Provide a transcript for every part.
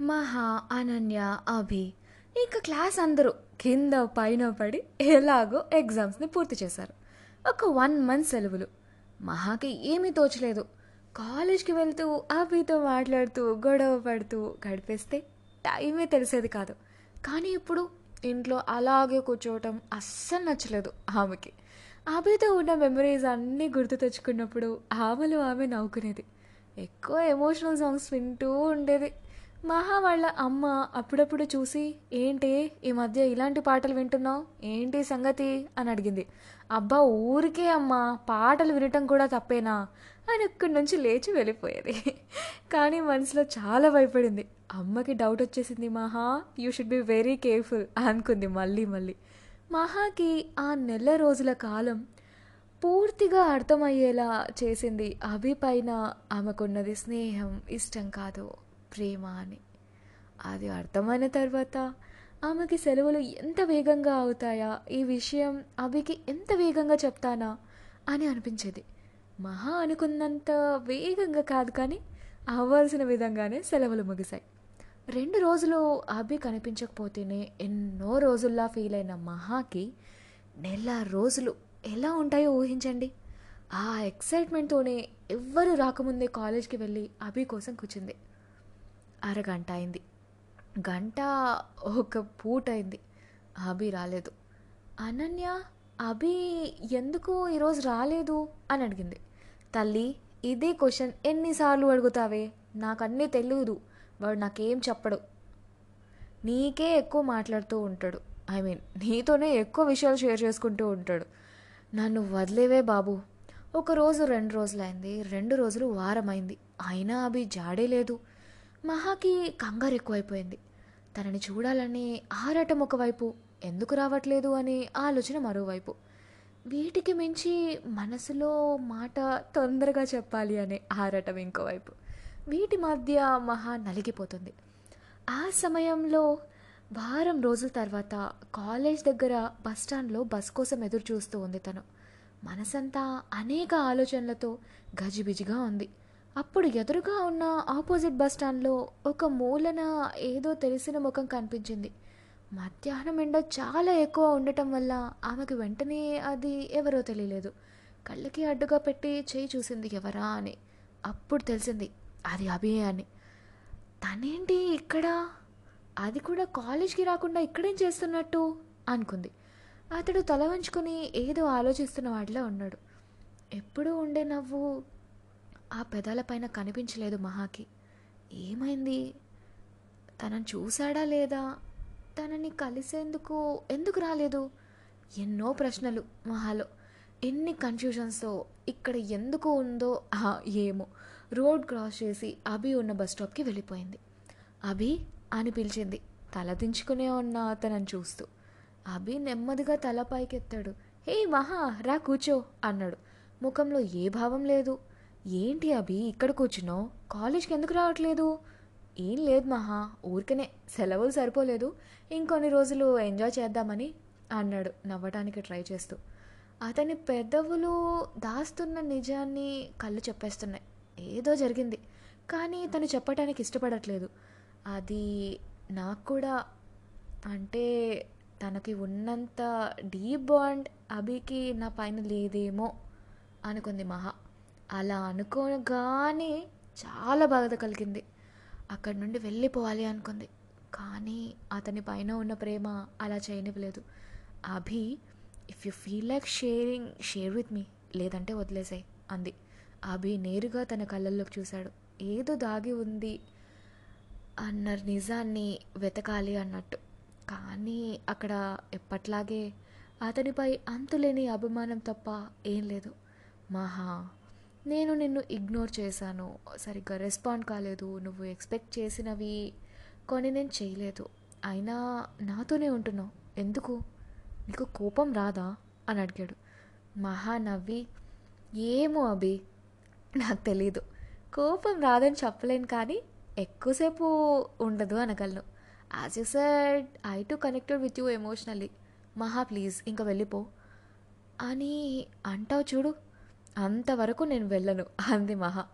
మహా అనన్య అభి. ఇంకా క్లాస్ అందరూ కింద పైన పడి ఎలాగో ఎగ్జామ్స్ని పూర్తి చేశారు. ఒక వన్ మంత్ సెలవులు. మహాకి ఏమీ తోచలేదు. కాలేజ్కి వెళ్తూ అభితో మాట్లాడుతూ గొడవ పడుతూ గడిపేస్తే టైమే తెలిసేది కాదు. కానీ ఇప్పుడు ఇంట్లో అలాగే కూర్చోవటం అస్సలు నచ్చలేదు ఆమెకి. ఆమెతో ఉన్న మెమరీస్ అన్నీ గుర్తు తెచ్చుకున్నప్పుడు ఆమెలో ఆమె నవ్వుకునేది. ఎక్కువ ఎమోషనల్ సాంగ్స్ వింటూ ఉండేది. మహా వాళ్ళ అమ్మ అప్పుడప్పుడు చూసి ఏంటి ఈ మధ్య ఇలాంటి పాటలు వింటున్నావు? ఏంటి సంగతి? అని అడిగింది. అబ్బా ఊరికే అమ్మా పాటలు వినటం కూడా తప్పేనా? అని ఇక్కడి నుంచి లేచి వెళ్ళిపోయేది. కానీ మనసులో చాలా భయపడింది. అమ్మకి డౌట్ వచ్చేసింది Maha you should be very careful అనుకుంది మళ్ళీ మళ్ళీ. మహాకి ఆ నెల రోజుల కాలం పూర్తిగా అర్థమయ్యేలా చేసింది అభి పైన ఆమెకున్నది స్నేహం ఇష్టం కాదు. ప్రేమ అని. అది అర్థమైన తర్వాత ఆమెకి సెలవులు ఎంత వేగంగా అవుతాయా? ఈ విషయం అభికి ఎంత వేగంగా చెప్తానా అని అనిపించేది. మహా అనుకున్నంత వేగంగా కాదు కానీ అవ్వాల్సిన విధంగానే సెలవులు ముగిశాయి. రెండు రోజులు అభి కనిపించకపోతేనే ఎన్నో రోజుల్లా ఫీల్ అయిన మహాకి నెల రోజులు ఎలా ఉంటాయో ఊహించండి. ఆ ఎక్సైట్మెంట్తోనే ఎవ్వరు రాకముందే కాలేజ్కి వెళ్ళి అభి కోసం కూర్చుంది. అరగంట అయింది. గంట ఒక పూట అయింది. అభి రాలేదు. అనన్య అభి ఎందుకు ఈరోజు రాలేదు? అని అడిగింది. తల్లి ఇదే క్వశ్చన్ ఎన్నిసార్లు అడుగుతావే? నాకు అన్నీ తెలియదు వాడు నాకేం చెప్పడు. నీకే ఎక్కువ మాట్లాడుతూ ఉంటాడు. ఐ మీన్ నీతోనే ఎక్కువ విషయాలు షేర్ చేసుకుంటూ ఉంటాడు. నన్ను వదిలేవే బాబు. ఒక రోజు రెండు రోజులైంది. రెండు రోజులు వారమైంది. అయినా అభి జాడే లేదు. మహాకి కంగారు ఎక్కువైపోయింది. తనని చూడాలని ఆరాటం ఒకవైపు ఎందుకు రావట్లేదు అనే ఆలోచన మరోవైపు. వీటికి మించి మనసులో మాట తొందరగా చెప్పాలి అనే ఆరాటం ఇంకోవైపు. వీటి మధ్య మహా నలిగిపోతుంది. ఆ సమయంలో వారం రోజుల తర్వాత కాలేజ్ దగ్గర బస్ స్టాండ్లో బస్ కోసం ఎదురు చూస్తూ ఉంది తను. మనసంతా అనేక ఆలోచనలతో గజిబిజిగా ఉంది. అప్పుడు ఎదురుగా ఉన్న ఆపోజిట్ బస్ స్టాండ్లో ఒక మూలన ఏదో తెలిసిన ముఖం కనిపించింది. మధ్యాహ్నం ఎండ చాలా ఎక్కువ ఉండటం వల్ల ఆమెకు వెంటనే అది ఎవరో తెలియలేదు. కళ్ళకి అడ్డుగా పెట్టి చేయి చూసింది ఎవరా అని. అప్పుడు తెలిసింది అది అభియే అని. తనేంటి ఇక్కడ? అది కూడా కాలేజ్కి రాకుండా ఇక్కడేం చేస్తున్నట్టు? అనుకుంది. అతడు తల వంచుకొని ఏదో ఆలోచిస్తున్న వాడిలా ఉన్నాడు. ఎప్పుడూ ఉండే నవ్వు ఆ పెదాలపైన కనిపించలేదు మహాకి. ఏమైంది? తనని చూశాడా లేదా? తనని కలిసేందుకు ఎందుకు రాలేదు? ఎన్నో ప్రశ్నలు మహాలో. ఎన్ని కన్ఫ్యూజన్స్తో ఇక్కడ ఎందుకు ఉందో ఏమో. రోడ్ క్రాస్ చేసి అభి ఉన్న బస్ స్టాప్కి వెళ్ళిపోయింది. అభి అని పిలిచింది. తల దించుకునే ఉన్న తనని చూస్తూ. అభి నెమ్మదిగా తల పైకెత్తాడు. హే మహా రా కూర్చో అన్నాడు. ముఖంలో ఏ భావం లేదు. ఏంటి అభి ఇక్కడ కూర్చున్నావు? కాలేజ్కి ఎందుకు రావట్లేదు? ఏం లేదు మహా ఊరికనే సెలవులు సరిపోలేదు. ఇంకొన్ని రోజులు ఎంజాయ్ చేద్దామని అన్నాడు నవ్వటానికి ట్రై చేస్తూ. అతని పెదవులు దాస్తున్న నిజాన్ని కళ్ళు చెప్పేస్తున్నాయి. ఏదో జరిగింది. కానీ తను చెప్పటానికి ఇష్టపడట్లేదు. అది నాకు కూడా అంటే తనకి ఉన్నంత డీప్ బాండ్ అభికి నా పైన లేదేమో అనుకుంది మహా. అలా అనుకోగానే చాలా బాధ కలిగింది. అక్కడి నుండి వెళ్ళిపోవాలి అనుకుంది. కానీ అతని పైన ఉన్న ప్రేమ అలా చేయనివ్వలేదు. Abhi if you feel like sharing share with me లేదంటే వదిలేసాయి అంది. అభి నేరుగా తన కళ్ళల్లోకి చూశాడు. ఏదో దాగి ఉంది అన్న నిజాన్ని వెతకాలి అన్నట్టు. కానీ అక్కడ ఎప్పట్లాగే అతనిపై అంతులేని అభిమానం తప్ప ఏం లేదు. మహా నేను నిన్ను ఇగ్నోర్ చేశాను. సరిగ్గా రెస్పాండ్ కాలేదు. నువ్వు ఎక్స్పెక్ట్ చేసినవి కొన్ని నేను చేయలేదు. అయినా నాతోనే ఉంటున్నావు. ఎందుకు? నీకు కోపం రాదా? అని అడిగాడు. మహా నవ్వి ఏమో అభి నాకు తెలీదు. కోపం రాదని చెప్పలేను కానీ ఎక్కువసేపు ఉండదు అనగలను. As you said I too connected with you emotionally Maha please ఇంకా వెళ్ళిపో. అని అంటావు చూడు. అంతవరకు నేను వెళ్ళను అంది మహా.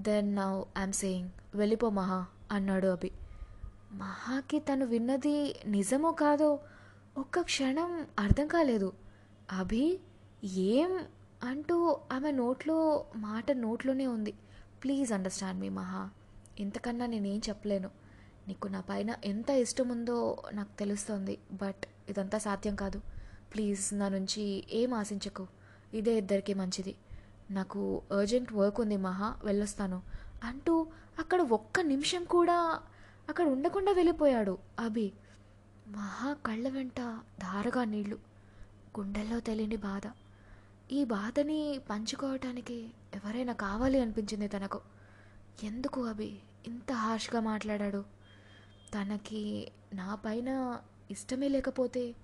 దెన్ నౌ ఐఎమ్ సేయింగ్ వెళ్ళిపో మహా అన్నాడు అభి. మహాకి తను విన్నది నిజమో కాదో ఒక్క క్షణం అర్థం కాలేదు. అభి ఏం అంటూ ఆమె నోట్లో మాట నోట్లోనే ఉంది. ప్లీజ్ అండర్స్టాండ్ మీ మహా. ఇంతకన్నా నేనేం చెప్పలేను. నీకు నా పైన ఎంత ఇష్టం ఉందో నాకు తెలుస్తుంది బట్ ఇదంతా సాధ్యం కాదు. ప్లీజ్ నా నుంచి ఏం ఆశించకు. ఇదే ఇద్దరికీ మంచిది. నాకు అర్జెంట్ వర్క్ ఉంది మహా వెళ్ళొస్తాను. అంటూ అక్కడ ఒక్క నిమిషం కూడా అక్కడ ఉండకుండా వెళ్ళిపోయాడు అభి. మహా కళ్ళ వెంట ధారగా నీళ్ళు. గుండెల్లో తెలియని బాధ. ఈ బాధని పంచుకోవటానికి ఎవరైనా కావాలి అనిపించింది తనకు. ఎందుకు అభి ఇంత హార్ష్గా మాట్లాడాడు? తనకి నా పైన ఇష్టమే లేకపోతే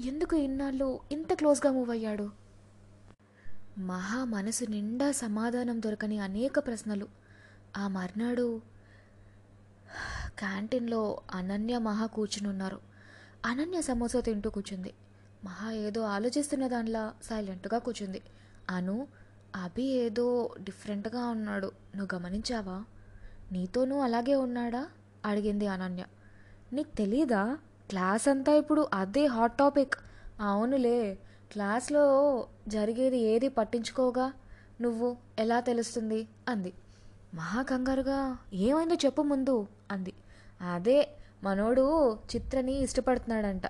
ఎందుకు ఇన్నాళ్ళు ఇంత క్లోజ్గా మూవ్ అయ్యాడు? మహా మనసు నిండా సమాధానం దొరకని అనేక ప్రశ్నలు. ఆ మర్నాడు క్యాంటీన్లో అనన్య మహా కూర్చునున్నారు. అనన్య సమోసా తింటూ కూర్చుంది. మహా ఏదో ఆలోచిస్తున్న దానిలా సైలెంట్గా కూర్చుంది. అను అభి ఏదో డిఫరెంట్గా ఉన్నాడు. నువ్వు గమనించావా? నీతోనూ అలాగే ఉన్నాడా? అడిగింది అనన్య. నీకు తెలీదా? క్లాస్ అంతా ఇప్పుడు అదే హాట్ టాపిక్. అవునులే. క్లాస్లో జరిగేది ఏది పట్టించుకోగా? నువ్వు ఎలా తెలుస్తుంది? అంది. మహా కంగారుగా ఏమైందో చెప్పు ముందు అంది. అదే మనోడు చిత్రని ఇష్టపడుతున్నాడంట.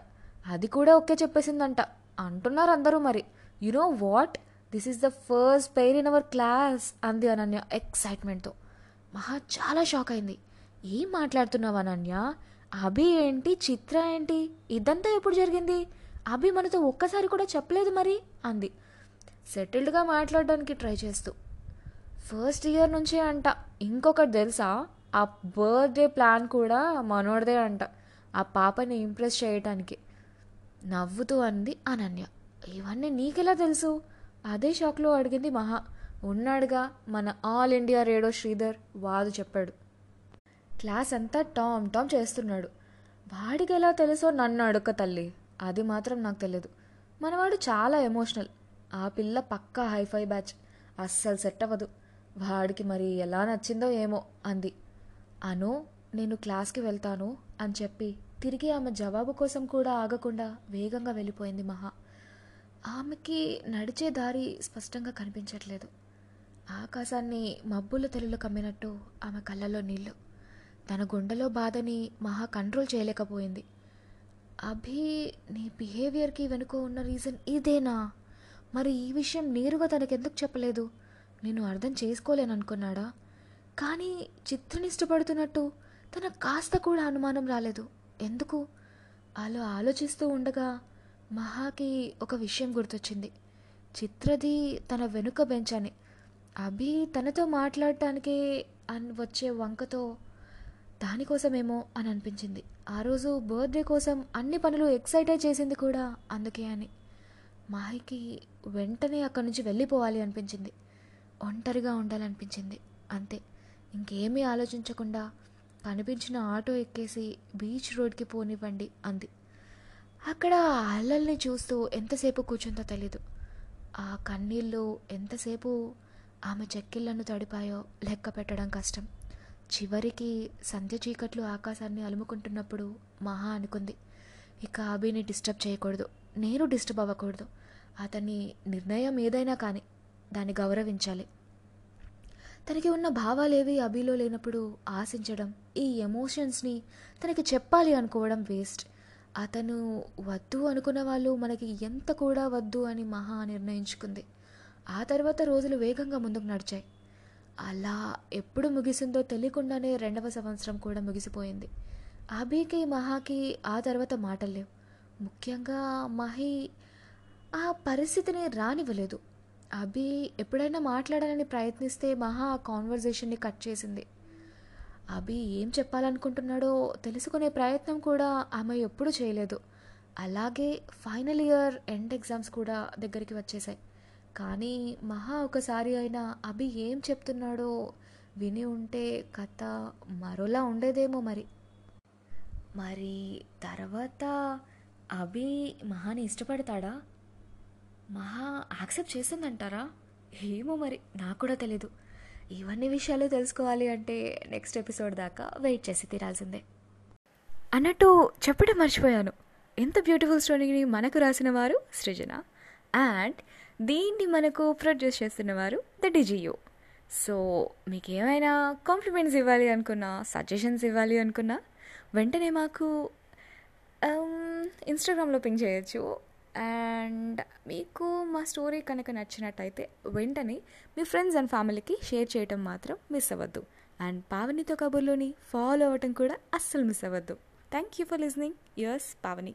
అది కూడా ఒకే చెప్పేసిందంట. అంటున్నారు అందరూ మరి. You know what this is the first pair in our class అంది అనన్య ఎక్సైట్మెంట్తో మహా చాలా షాక్ అయింది. ఏం మాట్లాడుతున్నావు అనన్య? అభి ఏంటి? చిత్ర ఏంటి? ఇదంతా ఎప్పుడు జరిగింది? అభి మనతో ఒక్కసారి కూడా చెప్పలేదు మరి అంది. సెటిల్డ్గా మాట్లాడడానికి ట్రై చేస్తూ. ఫస్ట్ ఇయర్ నుంచే అంట. ఇంకొకటి తెలుసా? ఆ బర్త్డే ప్లాన్ కూడా మనోడిదే అంట. ఆ పాపని ఇంప్రెస్ చేయటానికి. నవ్వుతూ అంది అనన్య. ఇవన్నీ నీకెలా తెలుసు? అదే షాక్లో అడిగింది మహా. ఉన్నాడుగా మన ఆల్ ఇండియా రేడియో శ్రీధర్ వాదు చెప్పాడు. క్లాస్ అంతా టామ్ టామ్ చేస్తున్నాడు. వాడికి ఎలా తెలుసో నన్ను అడుక్క తల్లి. అది మాత్రం నాకు తెలియదు మనవాడు చాలా ఎమోషనల్. ఆ పిల్ల పక్కా హైఫై బ్యాచ్. అస్సలు సెట్ అవ్వదు. వాడికి మరి ఎలా నచ్చిందో ఏమో అంది. అను నేను క్లాస్కి వెళ్తాను అని చెప్పి తిరిగి ఆమె జవాబు కోసం కూడా ఆగకుండా వేగంగా వెళ్ళిపోయింది మహా. ఆమెకి నడిచే దారి స్పష్టంగా కనిపించట్లేదు. ఆకాశాన్ని మబ్బుల తెల్లులు కమ్మినట్టు ఆమె కళ్ళల్లో నీళ్ళు. తన గుండెలో బాధని మహా కంట్రోల్ చేయలేకపోయింది. అభి నీ బిహేవియర్కి వెనుక ఉన్న రీజన్ ఇదేనా? మరి ఈ విషయం నేరుగా తనకెందుకు చెప్పలేదు? నేను అర్థం చేసుకోలేననుకున్నాడా? కానీ చిత్రని ఇష్టపడుతున్నట్టు తన కాస్త కూడా అనుమానం రాలేదు. ఎందుకు? అలా ఆలోచిస్తూ ఉండగా మహాకి ఒక విషయం గుర్తొచ్చింది. చిత్రది తన వెనుక బెంచ్ అని. అభి తనతో మాట్లాడటానికి అని వచ్చే వంకతో దానికోసమేమో అని అనిపించింది. ఆ రోజు బర్త్డే కోసం అన్ని పనులు ఎక్సైట్ చేసింది కూడా అందుకే అని. మాహికి వెంటనే అక్కడి నుంచి వెళ్ళిపోవాలి అనిపించింది. ఒంటరిగా ఉండాలనిపించింది. అంతే. ఇంకేమీ ఆలోచించకుండా కనిపించిన ఆటో ఎక్కేసి బీచ్ రోడ్కి పోనివ్వండి అంది. అక్కడ అల్లల్ని చూస్తూ ఎంతసేపు కూర్చుందో తెలీదు. ఆ కన్నీళ్ళు ఎంతసేపు ఆమె చెక్కిళ్ళను తడిపాయో లెక్క పెట్టడం కష్టం. చివరికి సంధ్య చీకట్లు ఆకాశాన్ని అలుముకుంటున్నప్పుడు మహా అనుకుంది. ఇక అభిని డిస్టర్బ్ చేయకూడదు. నేను డిస్టర్బ్ అవ్వకూడదు. అతని నిర్ణయం ఏదైనా కానీ దాన్ని గౌరవించాలి. తనకి ఉన్న భావాలేవి అభిలో లేనప్పుడు ఆశించడం ఈ ఎమోషన్స్ని తనకి చెప్పాలి అనుకోవడం వేస్ట్. అతను వద్దు అనుకున్న వాళ్ళు మనకి ఎంత కూడా వద్దు అని మహా నిర్ణయించుకుంది. ఆ తర్వాత రోజులు వేగంగా ముందుకు నడిచాయి. అలా ఎప్పుడు ముగిసిందో తెలియకుండానే రెండవ సంవత్సరం కూడా ముగిసిపోయింది. అభికి మహాకి ఆ తర్వాత మాటలు లేవు. ముఖ్యంగా మహి ఆ పరిస్థితిని రానివ్వలేదు. అభి ఎప్పుడైనా మాట్లాడాలని ప్రయత్నిస్తే మహా ఆ కాన్వర్జేషన్ని కట్ చేసింది. అభి ఏం చెప్పాలనుకుంటున్నాడో తెలుసుకునే ప్రయత్నం కూడా ఆమె ఎప్పుడూ చేయలేదు. అలాగే ఫైనల్ ఇయర్ ఎండ్ ఎగ్జామ్స్ కూడా దగ్గరికి వచ్చేసాయి. కానీ మహా ఒకసారి అయినా అభి ఏం చెప్తున్నాడో విని ఉంటే కథ మరోలా ఉండేదేమో మరి. మరి తర్వాత అభి మహాని ఇష్టపడతాడా? మహా యాక్సెప్ట్ చేస్తుందంటారా? ఏమో మరి నాకు కూడా తెలీదు. ఇవన్నీ విషయాలు తెలుసుకోవాలి అంటే నెక్స్ట్ ఎపిసోడ్ దాకా వెయిట్ చేసి తీరాల్సిందే. అన్నట్టు చెప్పడం మర్చిపోయాను. ఎంత బ్యూటిఫుల్ స్టోరీని మనకు రాసిన వారు సృజన. అండ్ దీన్ని మనకు ప్రొడ్యూస్ చేస్తున్న వారు ద డిజియో. సో మీకు ఏమైనా కాంప్లిమెంట్స్ ఇవ్వాలి అనుకున్నా సజెషన్స్ ఇవ్వాలి అనుకున్నా వెంటనే మాకు um, ఇన్స్టాగ్రామ్లో పింగ్ చేయొచ్చు. అండ్ మీకు మా స్టోరీ కనుక నచ్చినట్టయితే వెంటనే మీ ఫ్రెండ్స్ అండ్ ఫ్యామిలీకి షేర్ చేయటం మాత్రం మిస్ అవ్వద్దు. అండ్ పావనితో కబుర్లోని ఫాలో అవ్వటం కూడా అస్సలు మిస్ అవ్వద్దు. Thank you for listening yours Pavani.